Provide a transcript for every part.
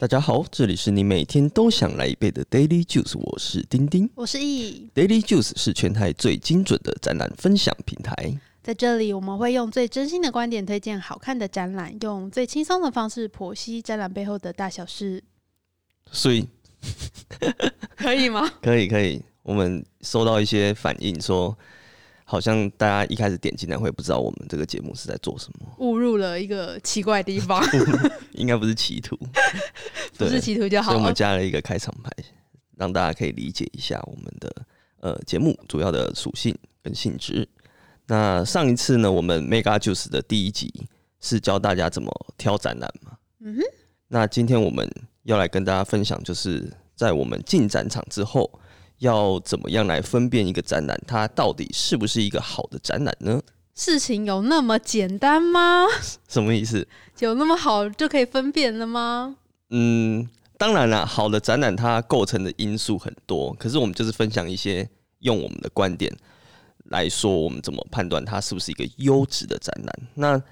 大家好，这里是你每天都想来一杯的 Daily Juice，我是丁丁。我是易，Daily Juice 是全台最精准的展览分享平台。在这里我们会用最真心的观点推荐好看的展览，用最轻松的方式剖析展览背后的大小事，所以可以吗？可以可以，我们收到一些反应说，好像大家一开始点进来会不知道我们这个节目是在做什么，误入了一个奇怪的地方，应该不是企图，不是企图就好所以我们。加了一个开场白，让大家可以理解一下我们的呃节目主要的属性跟性质。那上一次呢，我们 Mega Juice 的第一集是教大家怎么挑展览嘛。嗯哼，那今天我们要来跟大家分享，就是在我们进展场之后，要怎么样来分辨一个展览，它到底是不是一个好的展览呢？事情有那么简单吗？什么意思？有那么好就可以分辨了吗？嗯，当然啦，好的展览它构成的因素很多，可是我们就是分享一些用我们的观点来说，我们怎么判断它是不是一个优质的展览。那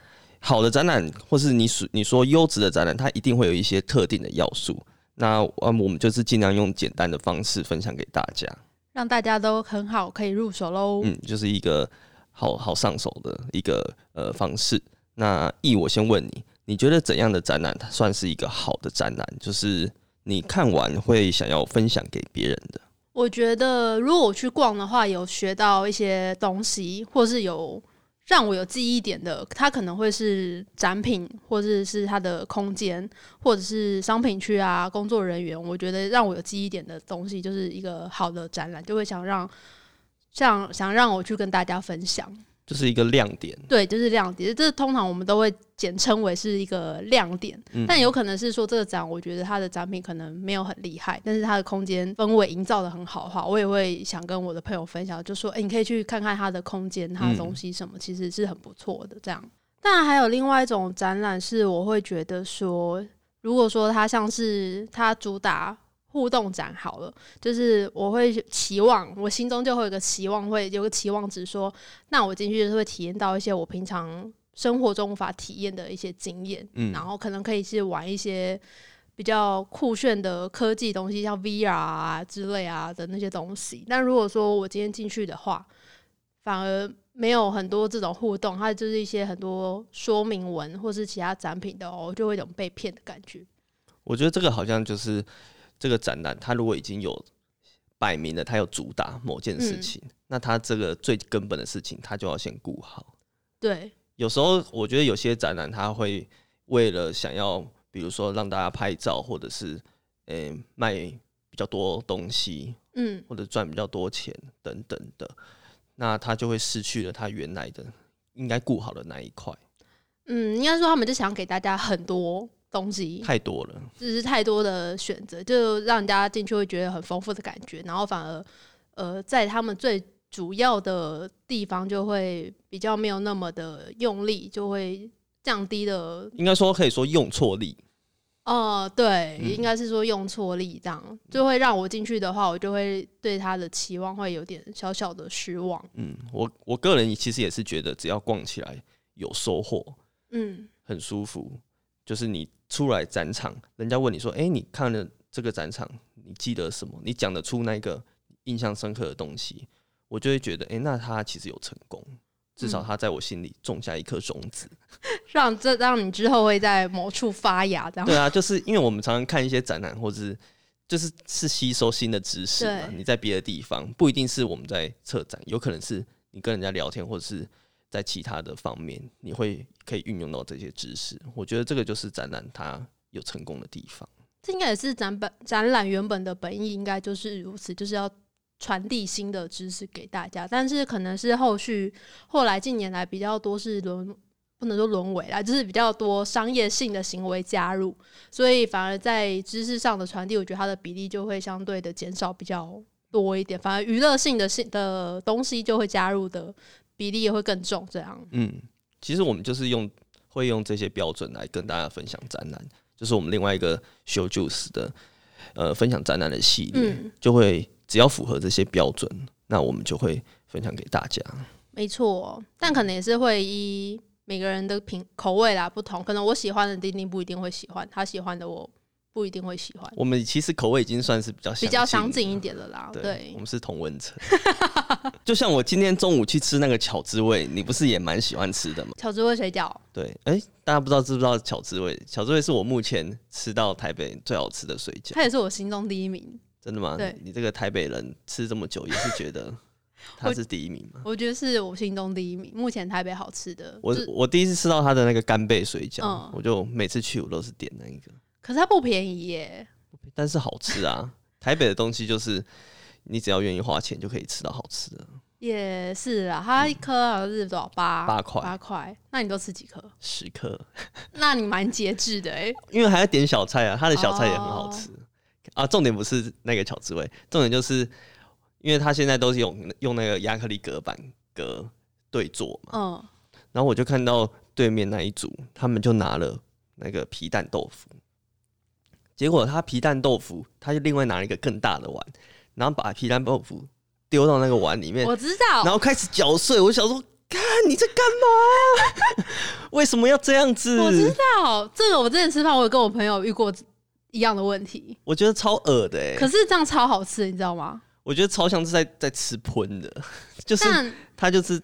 好的展览，或是你说你说优质的展览，它一定会有一些特定的要素。那嗯，我们就是尽量用简单的方式分享给大家，让大家都很好可以入手喽。嗯，就是一个好好上手的一个呃方式。那易，我先问你，你觉得怎样的展览它算是一个好的展览？就是你看完会想要分享给别人的。我觉得如果我去逛的话，有学到一些东西，或是有让我有记忆点的，它可能会是展品，或者是它的空间，或者是商品区啊，工作人员。我觉得让我有记忆点的东西，就是一个好的展览，就会想让像想让我去跟大家分享。就是一个亮点，对，就是亮点。这通常我们都会简称为是一个亮点，嗯但有可能是说这个展，我觉得它的展品可能没有很厉害，但是它的空间氛围营造的很好的话，我也会想跟我的朋友分享，就说，哎、你可以去看看它的空间，它的东西什么，其实是很不错的。这样，当然还有另外一种展览是，我会觉得说，如果说它像是它主打。互动展好了，就是我会期望，我心中就会有个期望，会有个期望值说，那我进去就是会体验到一些我平常生活中无法体验的一些经验，嗯然后可能可以去玩一些比较酷炫的科技东西，像 VR 啊之类啊的那些东西。但如果说我今天进去的话，反而没有很多这种互动，它就是一些很多说明文或是其他展品的哦，就会有种被骗的感觉。我觉得这个好像就是这个展览，它如果已经有摆明了它有主打某件事情，那它这个最根本的事情，它就要先顾好。对，有时候我觉得有些展览，它会为了想要，比如说让大家拍照，或者是诶、卖比较多东西，嗯，或者赚比较多钱等等的，那它就会失去了它原来的应该顾好的那一块，嗯，应该说他们就想给大家很多东西，太多了。就是太多的选择，就让人家进去会觉得很丰富的感觉，然后反而呃，在他们最主要的地方就会比较没有那么的用力，就会降低了。应该说可以说用错力，哦、对，嗯应该是说用错力，这样就会让我进去的话，我就会对他的期望会有点小小的失望。嗯，我我个人其实也是觉得，只要逛起来有收获，嗯，很舒服，就是你出来展场，人家问你说：“哎、你看了这个展场，你记得什么？你讲得出那个印象深刻的东西？”我就会觉得，哎、那他其实有成功，至少嗯他在我心里种下一颗种子。让这让你之后会在某处发芽，这样。对啊，就是因为我们常常看一些展览，或者是就是是吸收新的知识嘛。对你在别的地方不一定是我们在策展，有可能是你跟人家聊天，或者是在其他的方面，你会可以运用到这些知识。我觉得这个就是展览它有成功的地方。这应该也是展本展览原本的本意，应该就是如此，就是要传递新的知识给大家。但是可能是后续后来近年来比较多是沦，不能说沦为啦，就是比较多商业性的行为加入，所以反而在知识上的传递，我觉得它的比例就会相对的减少比较多一点。反而娱乐性的性的东西就会加入的比例也会更重。这样，嗯，其实我们就是用会用这些标准来跟大家分享展览，就是我们另外一个 Show Juice 的呃分享展览的系列，嗯就会只要符合这些标准，那我们就会分享给大家。没错，但可能也是会依每个人的品口味啦不同，可能我喜欢的丁丁不一定会喜欢，他喜欢的我不一定会喜欢。我们其实口味已经算是比较比较相相近一点的啦，对，对我，们是同温层。就像我今天中午去吃那个巧滋味，你不是也蛮喜欢吃的吗？巧滋味水饺，对，哎、大家不知道知不知道巧滋味？巧滋味是我目前吃到台北最好吃的水饺，它也是我心中第一名。真的吗？对你这个台北人吃这么久，也是觉得 它是第一名吗？我觉得是我心中第一名，目前台北好吃的。我就我第一次吃到它的那个干贝水饺，嗯我就每次去我都是点那一个，可是它不便宜耶。但是好吃啊！台北的东西就是你只要愿意花钱就可以吃到好吃的，也是啊，它一颗好像是多少八八块八块，那你都吃几颗？十颗，那你蛮节制的哎。因为还要点小菜啊，它的小菜也很好吃、啊。重点不是那个巧滋味，重点就是因为它现在都是用用那个亚克力隔板隔对坐嘛，嗯，然后我就看到对面那一组，他们就拿了那个皮蛋豆腐，结果他皮蛋豆腐，他就另外拿了一个更大的碗，然后把皮蛋豆腐丢到那个碗里面，我知道然。后开始搅碎。我想说，看你在干嘛？为什么要这样子？我知道这个，我之前吃饭，我有跟我朋友遇过一样的问题，我觉得超恶的哎、可是这样超好吃，你知道吗？我觉得超像是在在吃喷的，就是他就是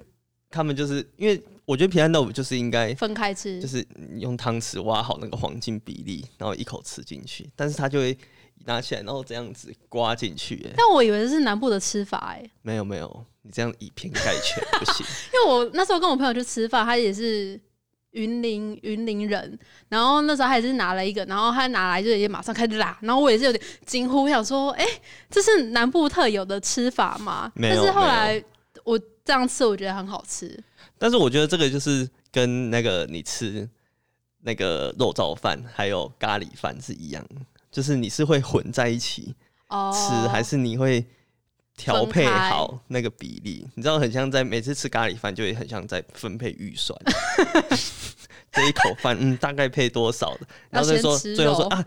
他们就是因为我觉得平安豆腐就是应该分开吃，就是你用汤匙挖好那个黄金比例，然后一口吃进去，但是它就会拿起来，然后这样子刮进去。哎，但我以为这是南部的吃法哎，没有没有，你这样以偏概全 不行。因为我那时候跟我朋友去吃饭，他也是云林云林人，然后那时候他也是拿了一个，然后他拿来就也马上开始拉，然后我也是有点惊呼，我想说，哎、这是南部特有的吃法吗？但是后来我这样吃，我觉得很好吃。但是我觉得这个就是跟那个你吃那个肉燥饭还有咖喱饭是一样，就是你是会混在一起哦，吃，还是你会调配好那个比例？你知道，很像在每次吃咖喱饭，就会很像在分配预算。这一口饭，嗯，大概配多少的？然后再说，最后说啊，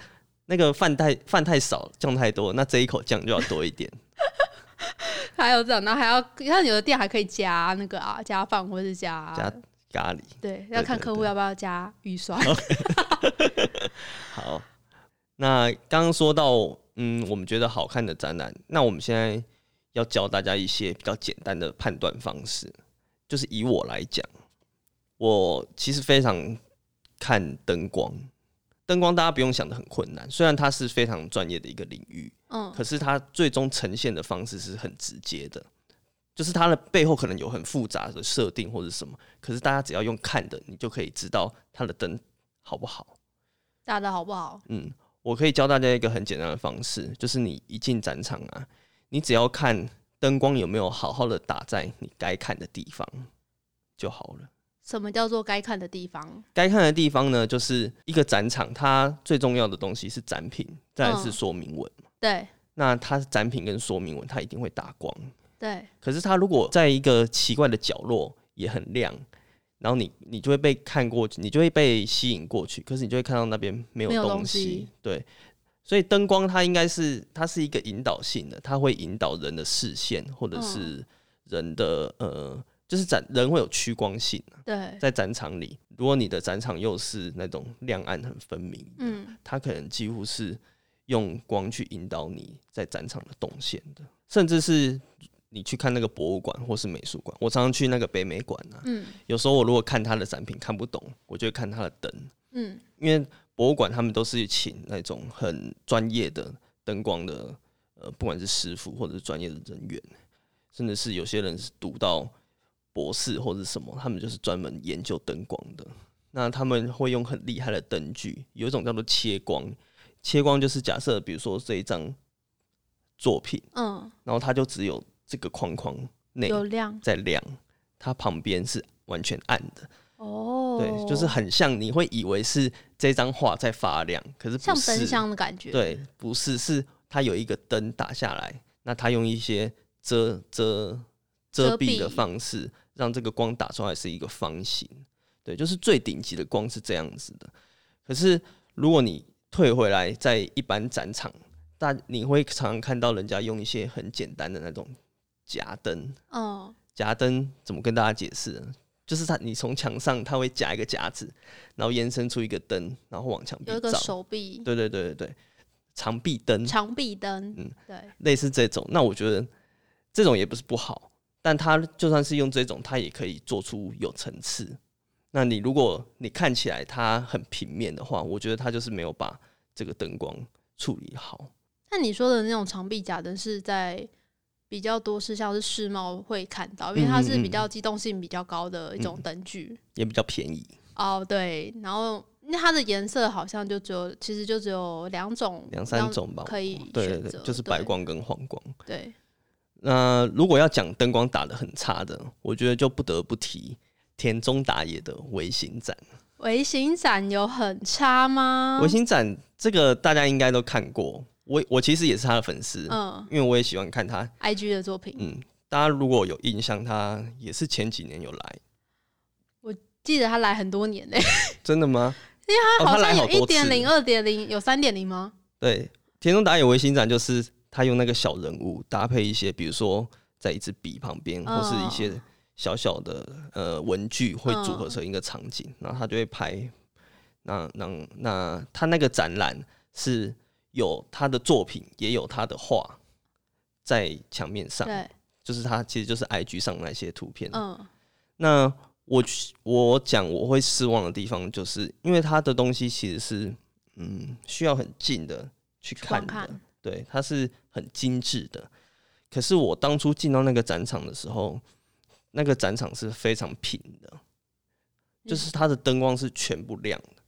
那个饭太饭太少，酱太多，那这一口酱就要多一点。还有这样，然后还要像有的店还可以加那个啊，加饭或是加加咖喱。对，要看客户要不要加预算。好，那刚刚说到，嗯，我们觉得好看的展览，那我们现在要教大家一些比较简单的判断方式。就是以我来讲，我其实非常看灯光，灯光大家不用想的很困难，虽然它是非常专业的一个领域，嗯，可是它最终呈现的方式是很直接的，就是它的背后可能有很复杂的设定或者什么，可是大家只要用看的，你就可以知道它的灯好不好。打的好不好？嗯，我可以教大家一个很简单的方式，就是你一进展场啊，你只要看灯光有没有好好的打在你该看的地方就好了。什么叫做该看的地方？该看的地方呢，就是一个展场，它最重要的东西是展品，再来是嗯说明文。对那它展品跟说明文，它一定会打光。对，可是它如果在一个奇怪的角落也很亮，然后你你就会被看过去，你就会被吸引过去，可是你就会看到那边没有东西对，所以灯光它应该是它是一个引导性的，它会引导人的视线或者是人的、呃，就是展人会有趋光性啊对，在展场里，如果你的展场又是那种亮暗很分明，嗯，它可能几乎是用光去引导你在展场的动线的，甚至是你去看那个博物馆或是美术馆。我常常去那个北美馆啊，嗯有时候我如果看他的展品看不懂，我就会看他的灯，嗯，因为博物馆他们都是请那种很专业的灯光的，呃，不管是师傅或者是专业的人员，甚至是有些人是读到博士或者什么，他们就是专门研究灯光的。那他们会用很厉害的灯具，有一种叫做切光。切光就是假设，比如说这一张作品，嗯，然后它就只有这个框框内有亮在亮，它旁边是完全暗的。哦，对，就是很像你会以为是这张画在发亮，可是不像是。灯箱的感觉。，对，不是，是它有一个灯打下来，那它用一些遮遮遮遮蔽的方式，让这个光打出来是一个方形。对，就是最顶级的光是这样子的。可是如果你退回来，在一般展场，大你会常常看到人家用一些很简单的那种夹灯，哦，夹灯怎么跟大家解释？就是它，你从墙上它会夹一个夹子，然后延伸出一个灯，然后往墙壁有一个。手臂，对对对对对，长臂灯，长臂灯，嗯对，类似这种。那我觉得这种也不是不好，但它就算是用这种，它也可以做出有层次。那你如果你看起来它很平面的话，我觉得它就是没有把这个灯光处理好。那你说的那种长臂假灯是在比较多是像是世贸会看到，因为它是比较机动性比较高的一种灯具。也比较便宜，哦，对，然后那它的颜色好像就只有，其实就只有两种，两三种吧。可以对对选择对，就是白光跟黄光。对，那如果要讲灯光打的很差的，我觉得就不得不提田中打野的微型展。微型展有很差吗？微型展这个大家应该都看过，我我其实也是他的粉丝，嗯因为我也喜欢看他。，IG 的作品，嗯，大家如果有印象，他也是前几年有来，我记得他来很多年嘞，真的吗？他好哦他好像有一点零、二点零，有三点零吗？对，田中打野微型展就是他用那个小人物搭配一些，比如说在一支笔旁边，或是一些小小的呃文具，会组合成一个场景，然后他就会拍。那那那他那个展览是有他的作品，也有他的画在墙面上，对，就是他其实就是 IG 上那些图片。嗯，那我我讲我会失望的地方，就是因为他的东西其实是嗯需要很近的去看的，看对，它是很精致的。可是我当初进到那个展场的时候，那个展场是非常平的，嗯就是它的灯光是全部亮的，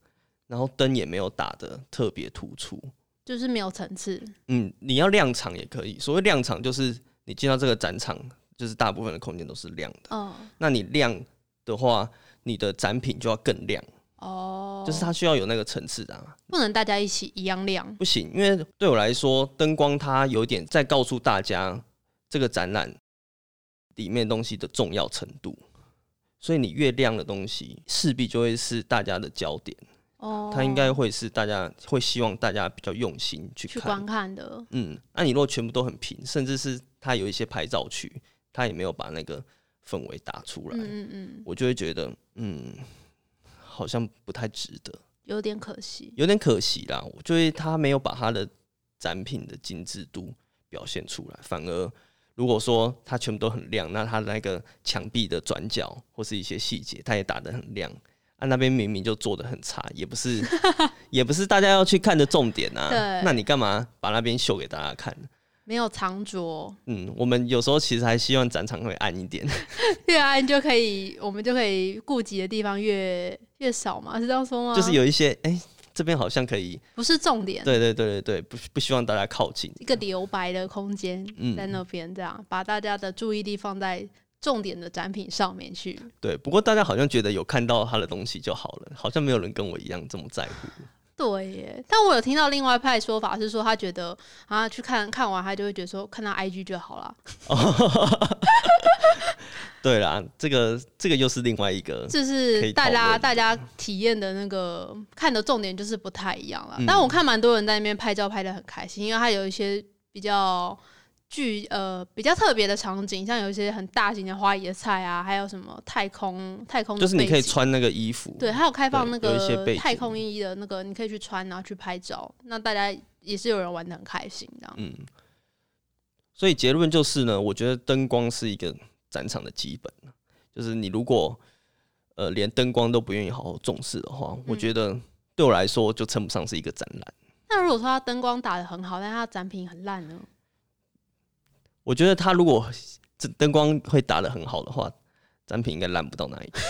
然后灯也没有打的特别突出。就是没有层次，嗯，你要亮场也可以，所谓亮场就是你进到这个展场，就是大部分的空间都是亮的。哦，那你亮的话，你的展品就要更亮，哦，就是它需要有那个层次的、啊，不能大家一起一样亮，不行，因为对我来说，灯光它有点在告诉大家这个展览里面东西的重要程度，所以你越亮的东西，势必就会是大家的焦点，哦，它应该会是大家会希望大家比较用心去看。去观。看的，嗯，那你如果全部都很平，甚至是它有一些拍照区，它也没有把那个氛围打出来，嗯嗯嗯，我就会觉得，嗯，好像不太值得，有点可惜，有点可惜啦。我觉得他没有把他的展品的精致度表现出来，反而如果说他全部都很亮，那他的那个墙壁的转角或是一些细节，他也打得很亮。啊，那边明明就做的很差，也不是，也不是大家要去看的重点啊。那你干嘛把那边秀给大家看？没有藏拙，嗯，我们有时候其实还希望展场会暗一点。越暗就可以，我们就可以顾及的地方越越少嘛，是这样说吗？就是有一些，哎、这边好像可以，不是重点，对对对对对，不不希望大家靠近。一个留白的空间嗯在那边，这样把大家的注意力放在重点的展品上面去。对，不过大家好像觉得有看到他的东西就好了，好像没有人跟我一样这么在乎。对耶，但我有听到另外一派说法是说，他觉得啊去看看完，他就会觉得说看到 IG 就好了，对啦，这个这个又是另外一个，就是大家大家体验的那个看的重点就是不太一样了。嗯。但我看蛮多人在那边拍照拍的很开心，因为他有一些比较具呃比较特别的场景，像有一些很大型的花椰菜啊，还有什么太空太空就是你可以穿那个衣服，对，还有开放那个太空衣的那个，你可以去穿，然后去拍照。那大家也是有人玩的很开心，这样。嗯，所以结论就是呢，我觉得灯光是一个展场的基本，就是你如果呃连灯光都不愿意好好重视的话，我嗯觉得对我来说就称不上是一个展览。那如果说它灯光打的很好，但它的展品很烂呢？我觉得他如果这灯光会打的很好的话，展品应该烂不到哪里去。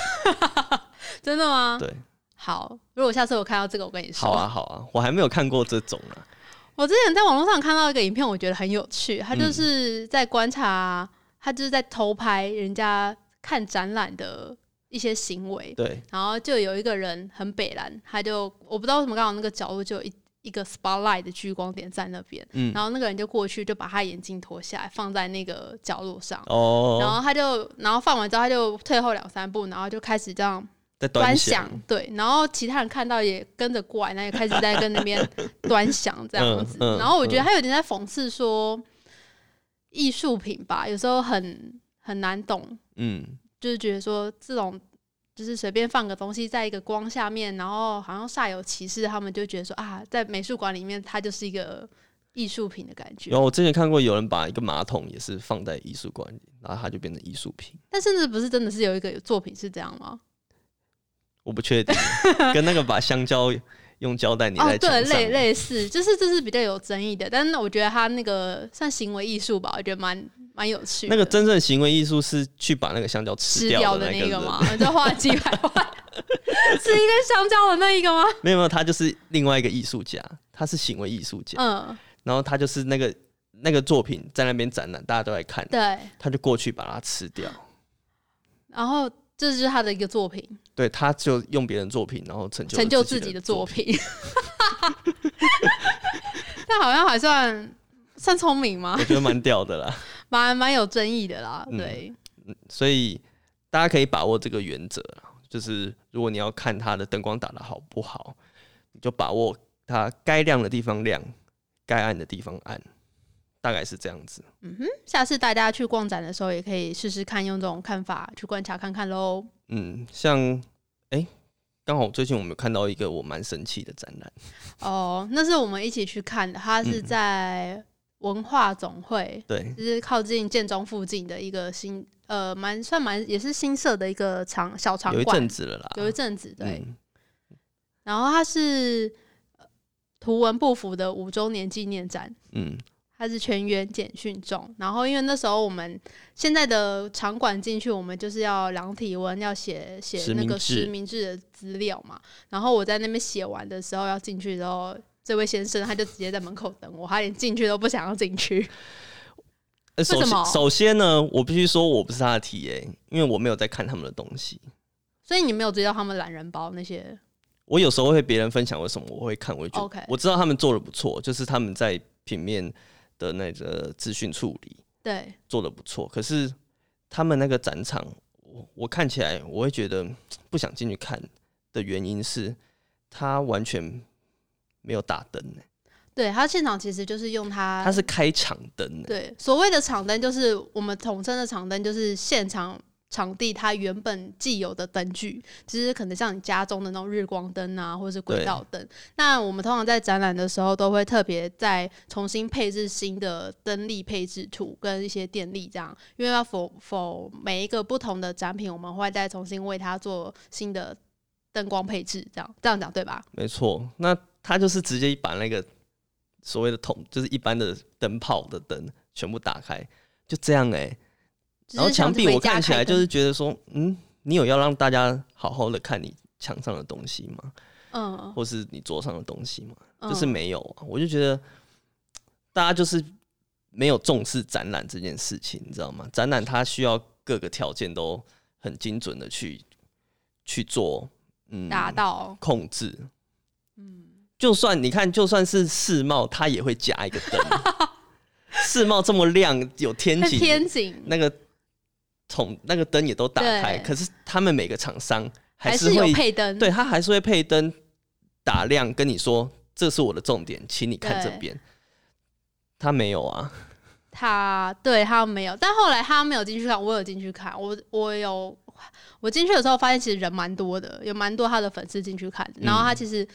真的吗？对，好，如果下次我看到这个，我跟你说。好啊，好啊，我还没有看过这种啊。我之前在网络上看到一个影片，我觉得很有趣。他嗯就是在观察，他就是在偷拍人家看展览的一些行为。对，然后就有一个人很北蓝，他就我不知道为什么刚好那个角落就有一一个 spotlight 的聚光点在那边，嗯，然后那个人就过去就把他眼镜脱下来放在那个角落上，然哦，后他就然后放完之后他就退后两三步，然后就开始这样在端端详，对，然后其他人看到也跟着过来，那也开始在跟那边 端详这样子，嗯嗯然后我觉得他有点在讽刺说艺术品吧，有时候很很难懂，嗯，就是觉得说这种。就是随便放个东西在一个光下面，然后好像煞有其事，他们就觉得说啊，在美术馆里面它就是一个艺术品的感觉。然后我之前看过有人把一个马桶也是放在艺术馆里，然后它就变成艺术品。但甚至不是真的是有一个作品是这样吗？我不确定，跟那个把香蕉用胶带粘哦，在墙对，类类似，就是这是比较有争议的，但是我觉得他那个算行为艺术吧，我觉得蛮蛮有趣的。那个真正行为艺术是去把那个香蕉吃吃掉的那个吗？就花几百万吃一根香蕉的那一个吗？没有没有，他就是另外一个艺术家，他是行为艺术家，嗯，然后他就是那个那个作品在那边展览，大家都在看，对，他就过去把它吃掉。然后这就是他的一个作品，对，他就用别人作品，然后成就成就自自己的作。品。但 好像还算算聪明吗我？觉得蛮屌的啦，蛮蛮有争议的啦，嗯对，所以大家可以把握这个原则，就是如果你要看它的灯光打的好不好，你就把握它该亮的地方亮，该暗的地方暗，大概是这样子。嗯哼下次大家去逛展的时候，也可以试试看用这种看法去观察看看喽。嗯，像哎，刚、好最近我们有看到一个我蛮神奇的展览，哦，那是我们一起去看的，它是嗯在文化总会，对，就是靠近建中附近的一个新呃，蛮算蛮也是新设的一个场小场有一馆，阵子了啦，有一阵子对。嗯然后它是呃图文不符的五周年纪念展，嗯，它是全员简讯中。然后因为那时候我们现在的场馆进去，我们就是要量体温，要写写那个实名制的资料嘛。然后我在那边写完的时候要进去之后。这位先生他就直接在门口等我，他连进去都不想要进去。呃首首先呢，我必须说我不是他的 TA，因为我没有在看他们的东西。所以你没有追到他们懒人包那些我有时候会别人分享为什么我会看，我会觉得 OK 我知道他们做的不错，就是他们在平面的那个资讯处理对做的不错，可是他们那个展场，我我看起来我会觉得嗯不想进去看的原因是，他完全没有打灯、欸，对，他现场其实就是用它，它是开场灯、欸，对所谓的场灯，就是我们统称的场灯，就是现场场地它原本既有的灯具，就是可能像你家中的那种日光灯啊，或者是轨道灯。那我们通常在展览的时候，都会特别再重新配置新的灯力配置图跟一些电力，这样，因为要否否每一个不同的展品，我们会再重新为它做新的灯光配置，这样这样讲对吧？没错，那他就是直接把那个所谓的桶，就是一般的灯泡的灯全部打开，就这样哎、然后墙壁我看起来就是觉得说，嗯，你有要让大家好好的看你墙上的东西吗？嗯，或是你桌上的东西吗？嗯就是没有啊，我就觉得大家就是没有重视展览这件事情，你知道吗？展览它需要各个条件都很精准的去去做，嗯，达到控制。嗯，就算你看，就算是世贸，它也会加一个灯。世贸这么亮，有天井，天井那个桶那个灯也都打开，可是他们每个厂商还是有是会配灯，对他还是会配灯打亮，跟你说这是我的重点，请你看这边。他没有啊，他对他没有，但后来他没有进去看，我有进去看，我我有我进去的时候发现其实人蛮多的，有蛮多他的粉丝进去看，然后他其实。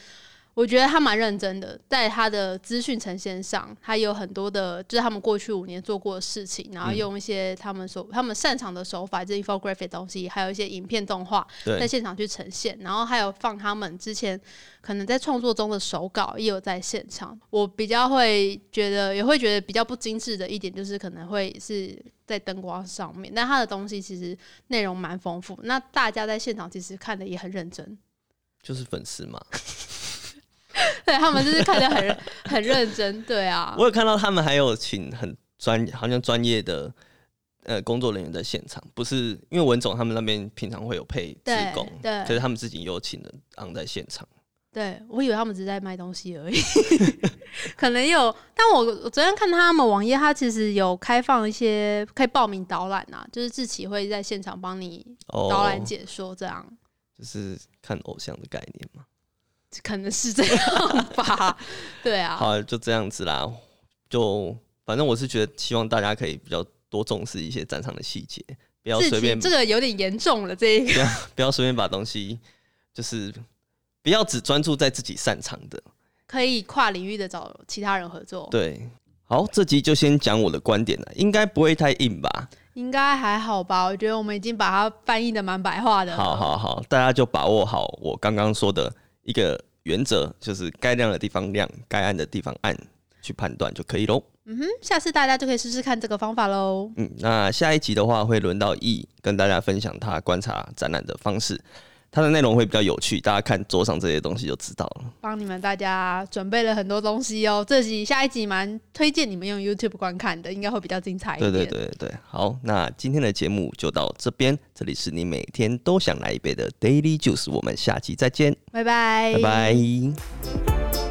我觉得他蛮认真的，在他的资讯呈现上，他有很多的，就是他们过去五年做过的事情，然后用一些他们所他们擅长的手法，就是 infographic 的东西，还有一些影片动画，在，现场去呈现，然后还有放他们之前可能在创作中的手稿也有在现场。我比较会觉得，也会觉得比较不精致的一点，就是可能会是在灯光上面，但他的东西其实内容蛮丰富。那大家在现场其实看的也很认真，就是粉丝嘛。对他们就是看得很很认真，对啊我，有看到他们还有请很专，好像专业的呃工作人员在现场，不是因为文总他们那边平常会有配职对工，对可是他们自己有请人昂在现场。对，我以为他们只是在卖东西而已，可能有。但我我昨天看他们网页，他其实有开放一些可以报名导览啊，就是志奇会在现场帮你哦，导览解说，这样、就是看偶像的概念嘛。可能是这样吧。对啊，好，就这样子啦。就反正我是觉得，希望大家可以比较多重视一些战场的细节，不要随便这个有点严重了，这一个不要 不要随便把东西，就是不要只专注在自己擅长的。可以跨领域的找其他人合作，对，好，这集就先讲我的观点了，应该不会太硬吧？应该还好吧？我觉得我们已经把它翻译的蛮白话的。好好好，大家就把握好我刚刚说的一个原则，就是该亮的地方亮，该暗的地方暗，去判断就可以喽。嗯哼，下次大家就可以试试看这个方法喽。嗯，那下一集的话会轮到 E 跟大家分享他观察展览的方式，它的内容会比较有趣，大家看桌上这些东西就知道了。帮你们大家准备了很多东西哦。这集下一集蛮推荐你们用 YouTube 观看的，应该会比较精彩一对点。对对对，好，那今天的节目就到这边，这里是你每天都想来一杯的 Daily Juice，我们下期再见，拜拜，拜拜